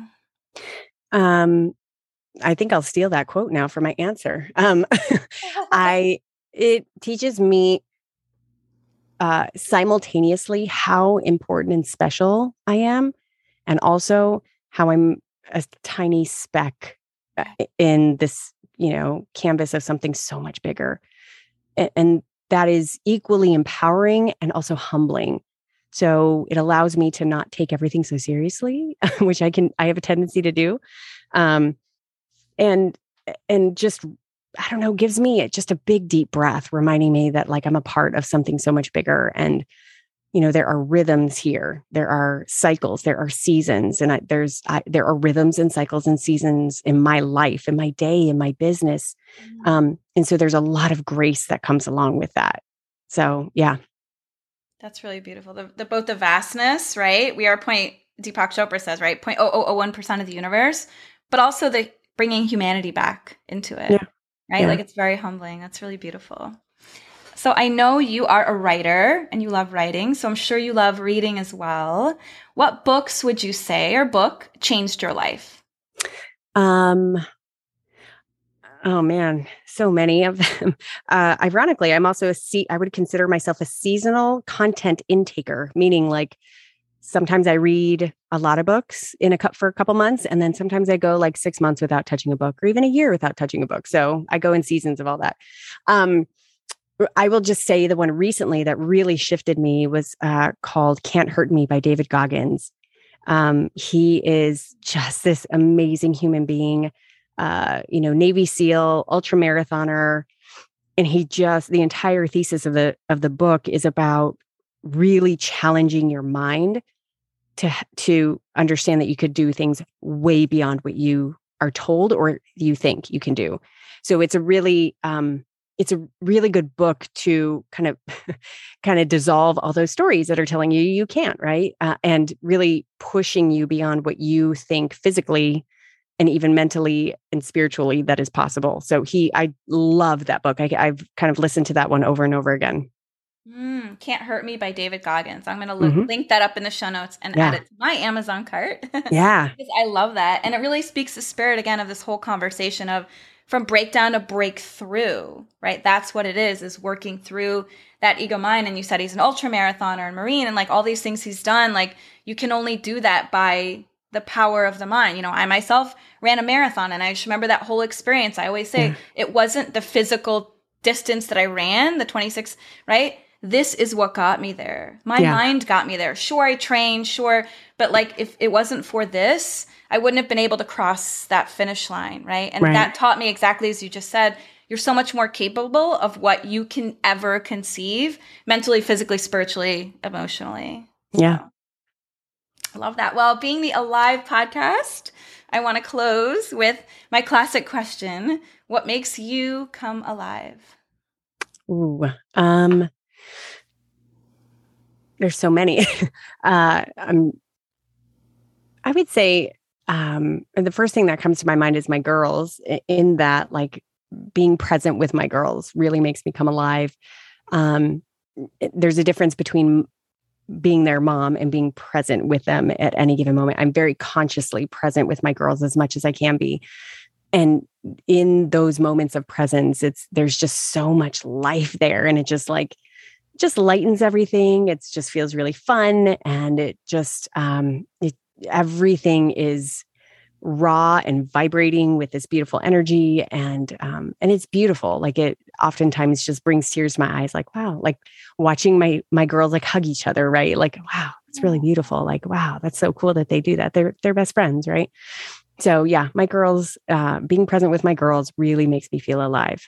Um, I think I'll steal that quote now for my answer. Um, I it teaches me uh, simultaneously how important and special I am, and also how I'm a tiny speck uh, in this you know canvas of something so much bigger. And, and that is equally empowering and also humbling. So it allows me to not take everything so seriously which i can i have a tendency to do um and and just i don't know gives me just a big deep breath reminding me that like i'm a part of something so much bigger and you know there are rhythms here there are cycles there are seasons and I, there's I, there are rhythms and cycles and seasons in my life in my day in my business mm-hmm. um, and so there's a lot of grace that comes along with that. So yeah. That's really beautiful. The, the both the vastness right? We are point deepak chopra says right point oh oh oh one percent of the universe but also the bringing humanity back into it yeah. right? Yeah. like it's very humbling. That's really beautiful so I know you are a writer and you love writing. So I'm sure you love reading as well. What books would you say or book changed your life? Um, Oh man, so many of them. Uh, ironically, I'm also a se- I would consider myself a seasonal content intaker, meaning like sometimes I read a lot of books in a cup for a couple months, and then sometimes I go like six months without touching a book, or even a year without touching a book. So I go in seasons of all that. Um, I will just say the one recently that really shifted me was uh, called Can't Hurt Me by David Goggins. Um, he is just this amazing human being, uh, you know, Navy SEAL, ultra marathoner. And he just the entire thesis of the of the book is about really challenging your mind to to understand that you could do things way beyond what you are told or you think you can do. So it's a really um, it's a really good book to kind of kind of dissolve all those stories that are telling you you can't right? Uh, and really pushing you beyond what you think physically and even mentally and spiritually that is possible. So he i love that book. I, have kind of listened to that one over and over again. Mm, can't hurt me by david goggins. I'm going to mm-hmm. link that up in the show notes and yeah. add it to my amazon cart. Yeah. I love that. And it really speaks the spirit again of this whole conversation of from breakdown to breakthrough, right? That's what it is, is working through that ego mind. And you said he's an ultra marathoner and Marine and like all these things he's done. Like you can only do that by the power of the mind. You know, I myself ran a marathon and I just remember that whole experience. I always say yeah. it wasn't the physical distance that I ran, the 26, right? This is what got me there. My yeah. mind got me there. Sure, I trained, sure. But like if it wasn't for this, I wouldn't have been able to cross that finish line, right? And right. that taught me exactly as you just said, you're so much more capable of what you can ever conceive mentally, physically, spiritually, emotionally. Yeah. So, I love that. Well, being the Alive podcast, I want to close with my classic question What makes you come alive? Ooh, um, there's so many. uh, I'm, I would say um, and the first thing that comes to my mind is my girls in that like being present with my girls really makes me come alive. Um, there's a difference between being their mom and being present with them at any given moment. I'm very consciously present with my girls as much as i can be. And in those moments of presence it's there's just so much life there and it just like just lightens everything. It just feels really fun and it just um it everything is raw and vibrating with this beautiful energy and um and it's beautiful. Like it oftentimes just brings tears to my eyes like wow like watching my my girls like hug each other right? Like wow it's really beautiful. Like wow that's so cool that they do that. They're they're best friends right? So yeah my girls uh being present with my girls really makes me feel alive.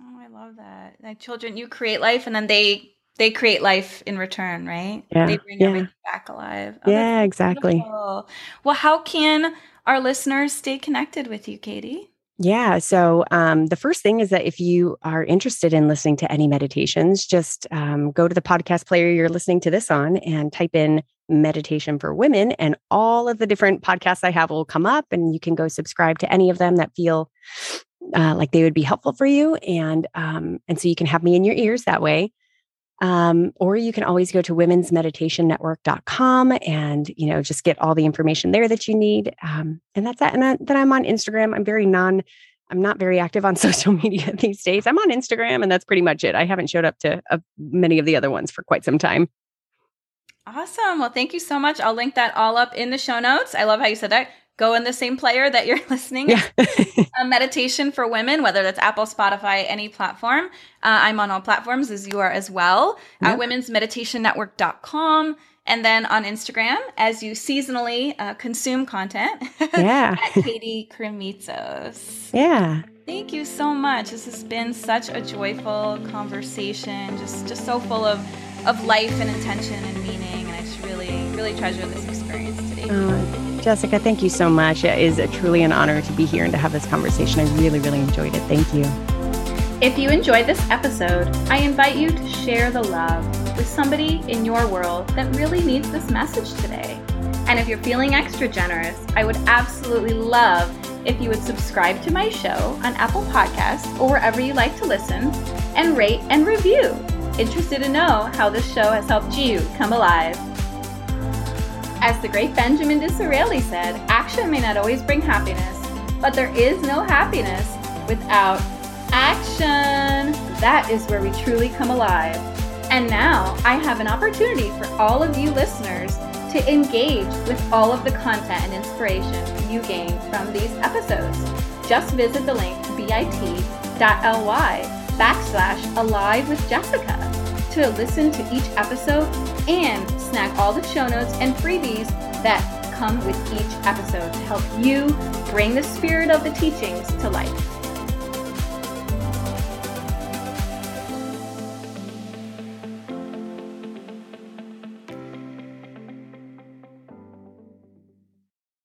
Oh i love that. Like children you create life and then they they create life in return, right? Yeah. They bring yeah. everything back alive. Oh, yeah, exactly. Beautiful. Well, how can our listeners stay connected with you, Katie? Yeah. So, um, the first thing is that if you are interested in listening to any meditations, just um, go to the podcast player you're listening to this on and type in meditation for women, and all of the different podcasts I have will come up, and you can go subscribe to any of them that feel uh, like they would be helpful for you. And, um, and so you can have me in your ears that way. Um, or you can always go to womensmeditationnetwork.com and, you know, just get all the information there that you need. Um, and that's that. And then I'm on Instagram. I'm very non, I'm not very active on social media these days. I'm on Instagram and that's pretty much it. I haven't showed up to uh, many of the other ones for quite some time. Awesome. Well, thank you so much. I'll link that all up in the show notes. I love how you said that go in the same player that you're listening. Yeah. a meditation for women, whether that's Apple, Spotify, any platform. Uh, I'm on all platforms as you are as well yep. at womensmeditationnetwork.com. And then on Instagram, as you seasonally uh, consume content, yeah. at Katie Krimitsos. Yeah. Thank you so much. This has been such a joyful conversation, just just so full of of life and intention and meaning. And I just really, really treasure this experience today. Uh, Jessica, thank you so much. It is truly an honor to be here and to have this conversation. I really, really enjoyed it. Thank you. If you enjoyed this episode, I invite you to share the love with somebody in your world that really needs this message today. And if you're feeling extra generous, I would absolutely love if you would subscribe to my show on Apple Podcasts or wherever you like to listen and rate and review. Interested to know how this show has helped you come alive. As the great Benjamin Disraeli said, action may not always bring happiness, but there is no happiness without action. That is where we truly come alive. And now I have an opportunity for all of you listeners to engage with all of the content and inspiration you gain from these episodes. Just visit the link bit.ly backslash alive with Jessica to listen to each episode and snag all the show notes and freebies that come with each episode to help you bring the spirit of the teachings to life.